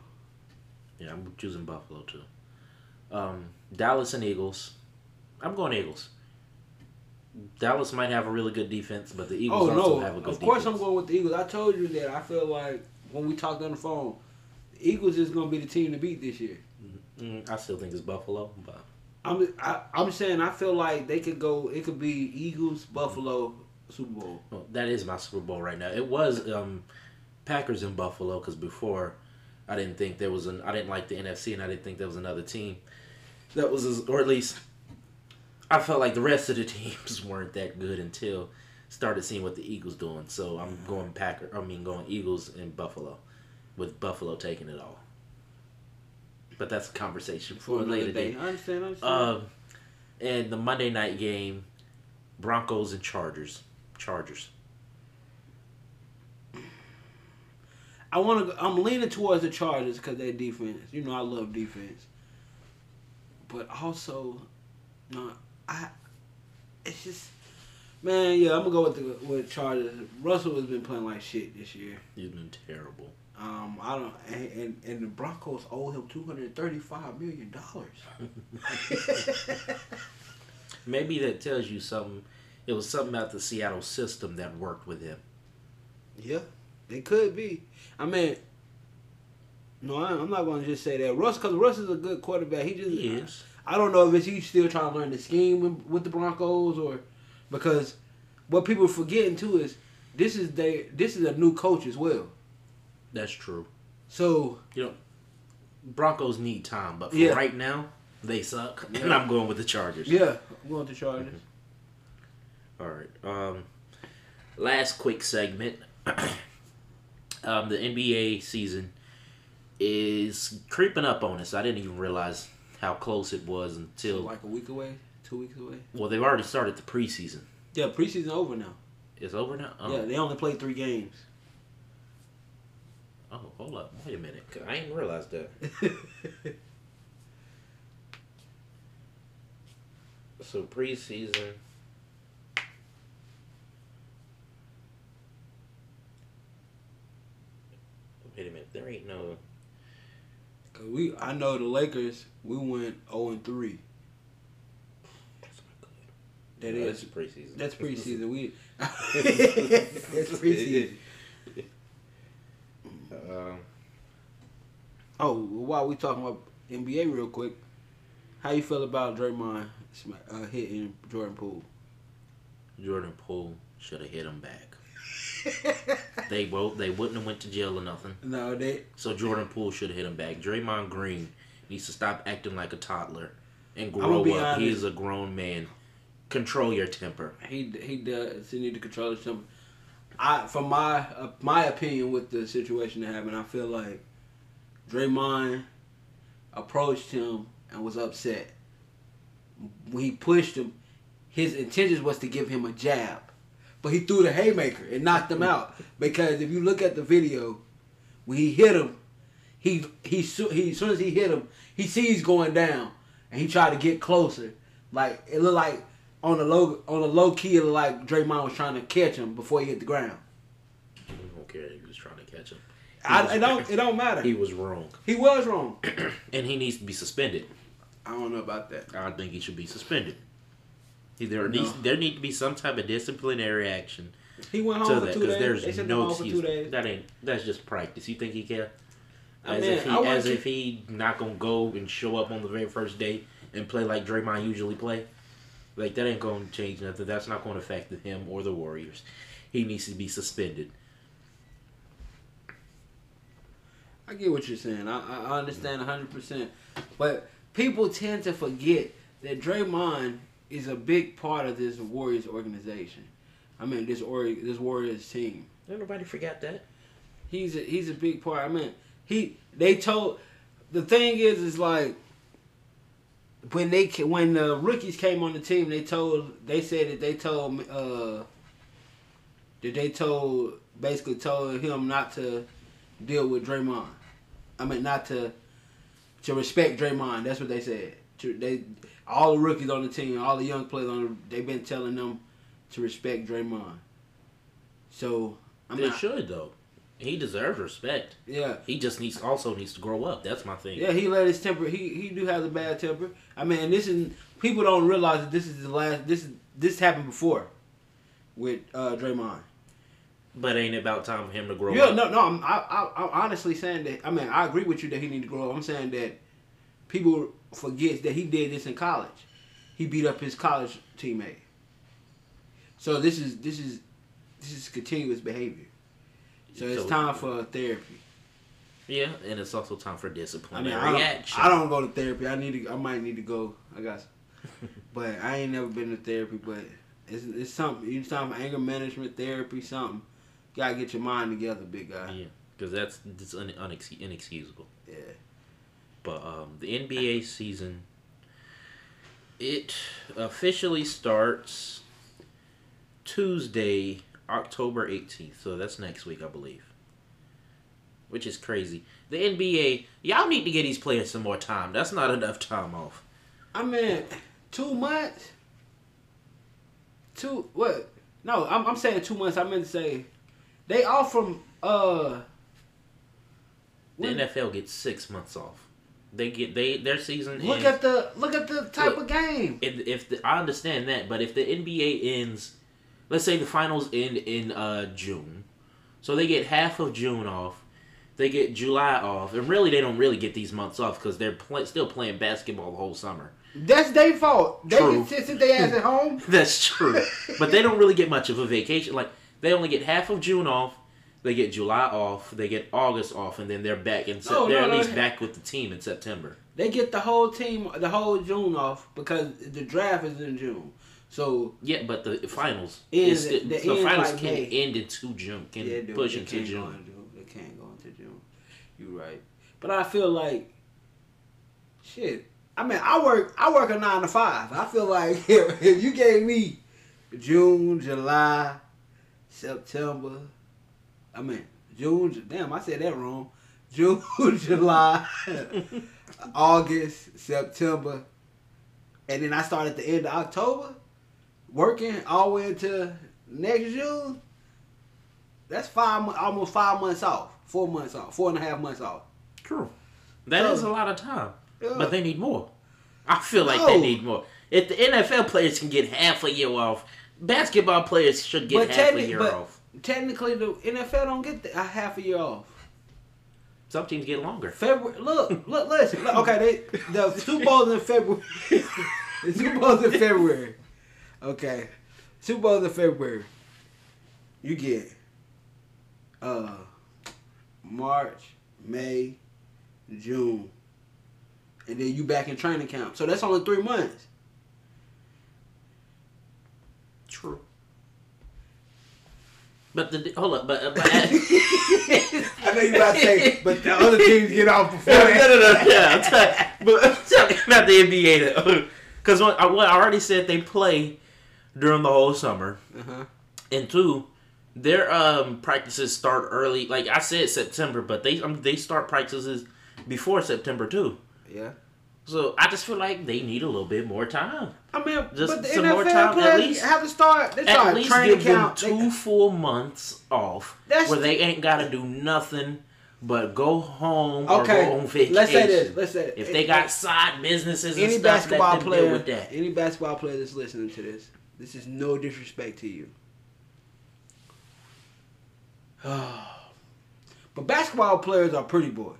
Yeah, I'm choosing Buffalo too. Um, Dallas and Eagles. I'm going Eagles. Dallas might have a really good defense, but the Eagles oh also no! have a good defense. Of course, defense. I'm going with the Eagles. I told you that. I feel like when we talked on the phone, the Eagles is going to be the team to beat this year. Mm, I still think it's Buffalo, but I'm I, I'm saying I feel like they could go. It could be Eagles, Buffalo, Super Bowl. well, that is my Super Bowl right now. It was um, Packers in Buffalo because before I didn't think there was an I didn't like the NFC and I didn't think there was another team that was as, or at least I felt like the rest of the teams weren't that good until started seeing what the Eagles doing. So I'm going Packer. I mean going Eagles and Buffalo, with Buffalo taking it all. But that's a conversation for, later day. I understand. I understand. Um, and the Monday night game, Broncos and Chargers. Chargers. I want to. I'm leaning towards the Chargers because their defense. You know, I love defense. But also, no, I. It's just, man. Yeah, I'm gonna go with the with Chargers. Russell has been playing like shit this year. He's been terrible. Um, I don't, and and, and the Broncos owe him two hundred thirty-five million dollars. Maybe that tells you something. It was something about the Seattle system that worked with him. yeah, it could be. I mean. No, I'm not going to just say that Russ, because Russ is a good quarterback. He just He is. I don't know if it's he's still trying to learn the scheme with, with the Broncos or because what people are forgetting too is this is they this is a new coach as well. That's true. So You know, Broncos need time, but for Yeah. right now, they suck. And I'm going with the Chargers. yeah, I'm going to Chargers. All right. Um, last quick segment. um, the NBA season is creeping up on us. I didn't even realize how close it was until like a week away, two weeks away. Well, they've already started the preseason. Yeah, preseason over now. It's over now. Oh. Yeah, they only played three games. Oh, hold up! Wait a minute! I didn't realize that. so preseason. Wait a minute! There ain't no. Cause we, I know the Lakers. We went zero and three. That's not good. That No, is that's preseason. that's preseason. We that's preseason. Um, Oh, while we talking about NBA real quick, how you feel about Draymond uh, hitting Jordan Poole? Jordan Poole should have hit him back. They both they wouldn't have went to jail or nothing. no, they So Jordan Poole should have hit him back. Draymond Green needs to stop acting like a toddler and grow up. honest. He's a grown man. Control your temper. he he does he need to control his temper. I, from my uh, my opinion with the situation that happened, I feel like Draymond approached him and was upset. When he pushed him, his intentions was to give him a jab, but he threw the haymaker and knocked him out. Because if you look at the video, when he hit him, he he he as soon as he hit him, he sees going down, and he tried to get closer. Like it looked like on the low on the low key, it looked like Draymond was trying to catch him before he hit the ground. I don't care. He was trying to catch him. He I, was- it don't it don't matter. He He, was wrong, He was wrong. and he needs to be suspended. I don't know about that. I think he should be suspended. He- There No. needs there need to be some type of disciplinary action He went to home for that two because days. They there's sent him no home for two excuse. days. That ain't that's just practice. You think he care? I As mean, if he I as you- if he not gonna go and show up on the very first day and play like Draymond usually play. Like that ain't gonna change nothing. That's not gonna affect him or the Warriors. He needs to be suspended. I get what you're saying. I, I I understand 100%. But people tend to forget that Draymond is a big part of this Warriors organization. I mean, this or this Warriors team. Don't nobody forget that. He's a, he's a big part. I mean, he they told the thing is is like when they when the rookies came on the team, they told they said that they told uh that they told basically told him not to deal with Draymond. I mean, not to to respect Draymond. That's what they said. To, they all the rookies on the team, all the young players on, the, they've been telling them to respect Draymond. So I They mean, should though. He deserves respect. yeah. He just needs also needs to grow up. That's my thing. Yeah, he let his temper. He he do have a bad temper. I mean, this is people don't realize that this is the last. This is this happened before with uh Draymond. But ain't it about time for him to grow Yeah, up? no, no. I'm I, I, I'm honestly saying that. I mean, I agree with you that he need to grow up. I'm saying that people forget that he did this in college. He beat up his college teammate. So this is this is this is continuous behavior. So it's So- time for therapy. Yeah, and it's also time for discipline. I mean, I don't. I don't go to therapy. I need to. I might need to go. I got, but I ain't never been to therapy. But it's it's something. You for anger management therapy. Something. gotta get your mind together, big guy. Yeah, because that's it's un- unex- inexcusable. Yeah. But um, the NBA season, it officially starts Tuesday, October 18th. So that's next week, I believe. Which is crazy. The NBA, y'all need to get these players some more time. That's not enough time off. I mean, two months. Two what? No, I'm I'm saying two months. I meant to say they off from uh. The NFL gets six months off. They get they their season. look ends- at the look at the type Look. of game. if, if the, I understand that, but if the NBA ends, let's say the finals end in uh, June, so they get half of June off, they get July off, and really they don't really get these months off because they're play, still playing basketball the whole summer. That's their fault. They True. can sit, sit their ass at home. That's true, but they don't really get much of a vacation. Like they only get half of June off. They get July off, they get August off, and then they're back in. Sep- No, they're no, at no. least back with the team in September. They get the whole team, the whole June off because the draft is in June. So Yeah, but the finals, is the, the the finals like can May. end into June, can yeah, dude, push into June. into June. They can't go into June. You're right, but I feel like shit. I mean, I work. I work a nine to five. I feel like if, if you gave me June, July, September, I mean June. Damn, I said that wrong. June, July, August, September, and then I start at the end of October, working all the way until next June. That's five, almost five months off, four months off, four and a half months off. True. That is So- a lot of time. Yeah. But they need more. I feel like they need more. If the NFL players can get half a year off, basketball players should get But half a year but- off. Technically, the NFL don't get the, a half a year off. Some teams get longer. February. Look, look, listen. Look, okay, they the Super Bowl's in February. the Super Bowl's in February. Okay, Super Bowl's in February. You get uh March, May, June, and then you back in training camp. So that's only three months. True. But the hold up, but, but I know you about to say, but the other teams get off before no, no, no, no, yeah, I'm talking, but I'm talking about the NBA though, because I, I already said they play during the whole summer, Uh-huh. and two, their um practices start early. Like I said, September, but they um, they start practices before September too. Yeah. So I just feel like they need a little bit more time. I mean, Just but the some more NFL time, at players least- have to start. They At start least training give them two They- full months off where they ain't got to do nothing but go home or Okay, go on vacation. let's say this. Let's say If they got side businesses and any stuff, basketball player, with that. any basketball player that's listening to this, this is no disrespect to you. but basketball players are pretty boys.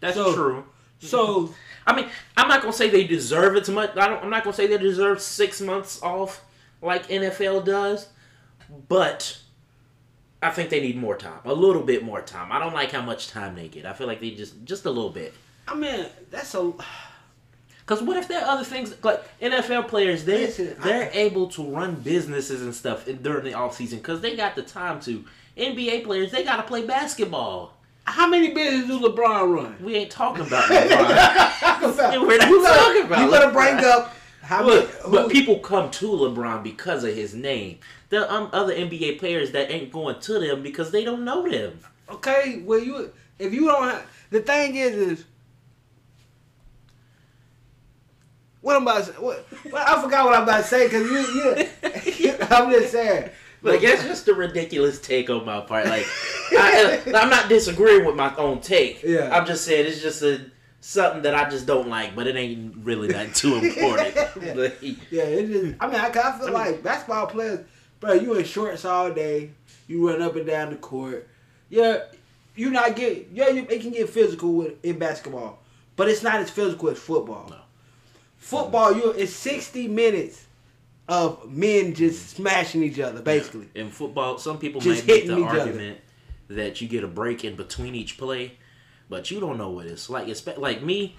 That's So- true. So I mean, I'm not gonna say they deserve it too much. I don't, I'm not gonna say they deserve six months off like NFL does, but I think they need more time, a little bit more time. I don't like how much time they get. I feel like they just just a little bit. I mean, that's a Because what if there are other things like NFL players? They Listen, they're able to run businesses and stuff during the off season because they got the time to. NBA players they got to play basketball. How many businesses do LeBron run? We ain't talking about LeBron. We're not you gotta, talking about You gotta bring up how Look, many. but people come to LeBron because of his name. There are um, other NBA players that ain't going to them because they don't know them. Okay, well you if you don't have the thing is is what I'm about to say, what, well, I forgot what I'm about to say because you, you I'm just saying Like that's just a ridiculous take on my part. Like I, I'm not disagreeing with my own take. Yeah. I'm just saying it's just a something that I just don't like, but it ain't really that too important. Like, yeah it just I mean I, I feel like basketball players bro you in shorts all day you run up and down the court yeah you not get yeah you, it can get physical with in basketball but it's not as physical as football No. football you it's 60 minutes of men just mm. smashing each other basically in football, some people Just might make the each other. argument that you get a break in between each play, but you don't know what it's like. It's like me.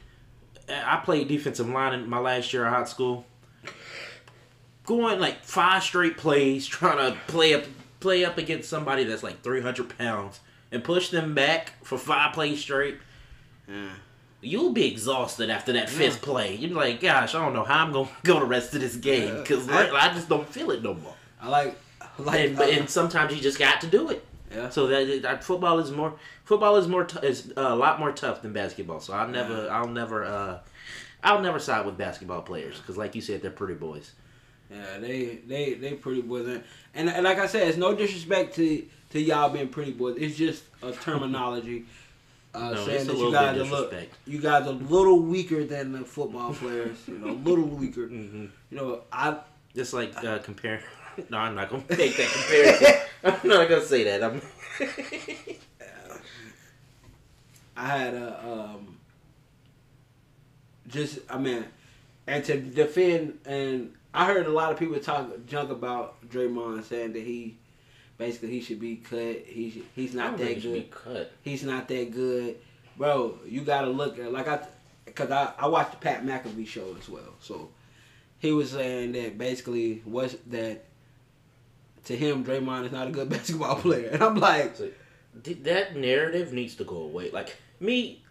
I played defensive line in my last year of high school. Going like five straight plays, trying to play up play up against somebody that's like three hundred pounds and push them back for five plays straight. You'll be exhausted after that fifth play. You're like, gosh, I don't know how I'm gonna go the rest of this game because I- I, just don't feel it no more. I like I like And, but, and sometimes you just got to do it. yeah. So that, that football is more football is more t- is uh, a lot more tough than basketball. So I'll never I'll never uh, I'll never side with basketball players because like you said they're pretty boys. Yeah, they they they pretty boys, and, and and like I said, it's no disrespect to to y'all being pretty boys. It's just a terminology uh, No, saying that you guys are look, you guys are a little weaker than the football players. You know, a little weaker. Mm-hmm. You know, I Just like uh, compare. No, I'm not gonna make that comparison. I'm not gonna say that. I'm. I had a um, just I mean, and to defend and I heard a lot of people talk junk about Draymond saying that he basically he should be cut. He should, he's not that think it should good. cut. he's not that good, bro. You gotta look at like I, cause I I watched the Pat McAfee show as well. So he was saying that basically was that to him Draymond is not a good basketball player, and I'm like, So, that narrative needs to go away. Like me,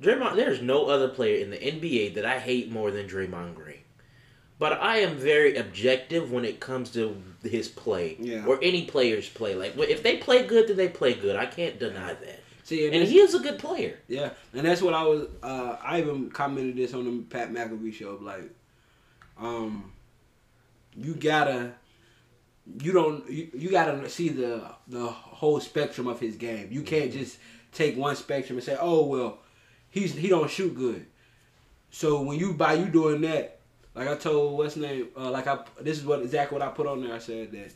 Draymond. There's no other player in the NBA that I hate more than Draymond Green. But I am very objective when it comes to his play Yeah. or any player's play. Like if they play good, then they play good. I can't deny that. see, and, And he is a good player. yeah, and that's what I was. Uh, I even commented this on the Pat McAfee show, like. um, you gotta you don't you, you gotta see the the whole spectrum of his game. You can't just take one spectrum and say, oh well, he's he don't shoot good. So when you by you doing that, like I told what's name, uh, like I this is what exactly what I put on there. I said that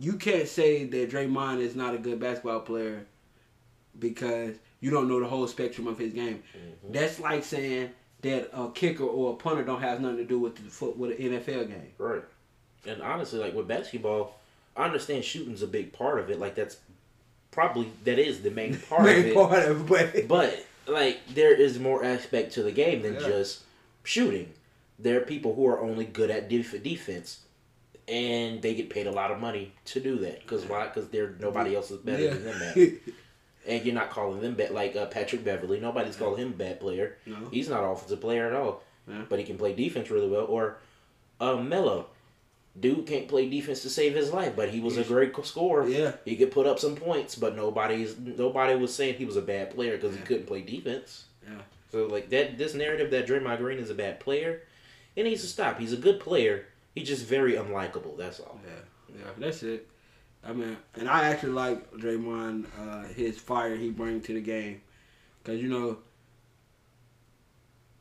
you can't say that Draymond is not a good basketball player because you don't know the whole spectrum of his game. Mm-hmm. That's like saying that a kicker or a punter don't have nothing to do with the foot with an NFL game. Right. And honestly, like with basketball, I understand shooting's a big part of it. Like that's probably that is the main part main of it. Part of it. But like there is more aspect to the game than yeah. just shooting. There are people who are only good at def- defense, and they get paid a lot of money to do that. Because why? Because they're nobody else is better yeah. than them at. and you're not calling them bad. Like uh, Patrick Beverley. nobody's calling him a bad player. No. He's not offensive player at all. Yeah. But he can play defense really well. Or uh, Melo dude can't play defense to save his life, but he was a great scorer. Yeah, he could put up some points, but nobody's nobody was saying he was a bad player because yeah. he couldn't play defense. Yeah. So like that, this narrative that Draymond Green is a bad player, it needs to stop. He's a good player. He's just very unlikable. That's all. Yeah, yeah, that's it. I mean, and I actually like Draymond, uh, his fire he brings to the game, because you know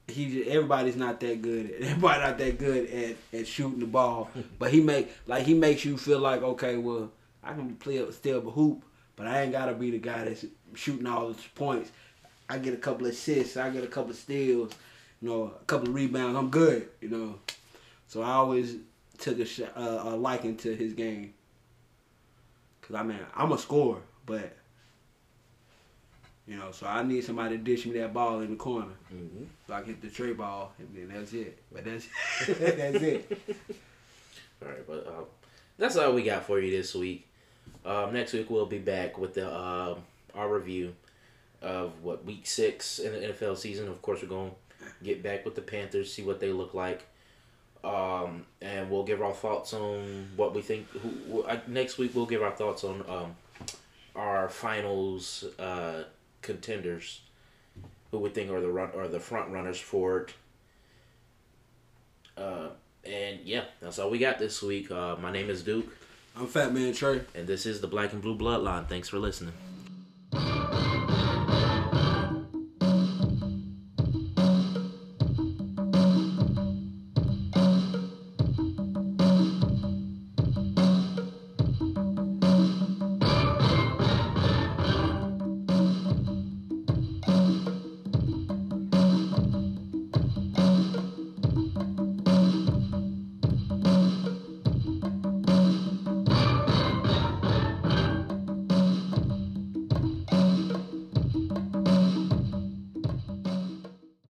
he everybody's not that good. Everybody not that good at, at shooting the ball. but he make like he makes you feel like okay, well I can play still a hoop, but I ain't gotta be the guy that's shooting all the points. I get a couple of assists, I get a couple of steals, you know, a couple of rebounds. I'm good, you know. So I always took a, sh- uh, a liking to his game. Cause I mean I'm a scorer, but you know, so I need somebody to dish me that ball in the corner. Mm-hmm. So I get the trey ball, and then that's it. But that's that's it. All right, but uh, that's all we got for you this week. Um, next week we'll be back with the uh, our review of what week six in the NFL season. Of course, we're going to get back with the Panthers, see what they look like, um, and we'll give our thoughts on what we think. Who, next week we'll give our thoughts on um, our finals. Uh, contenders who we think are the run are the front runners for it. Uh, and yeah, that's all we got this week. Uh, my name is Duke. I'm Fat Man Trey. And this is the Black and Blue Bloodline. Thanks for listening.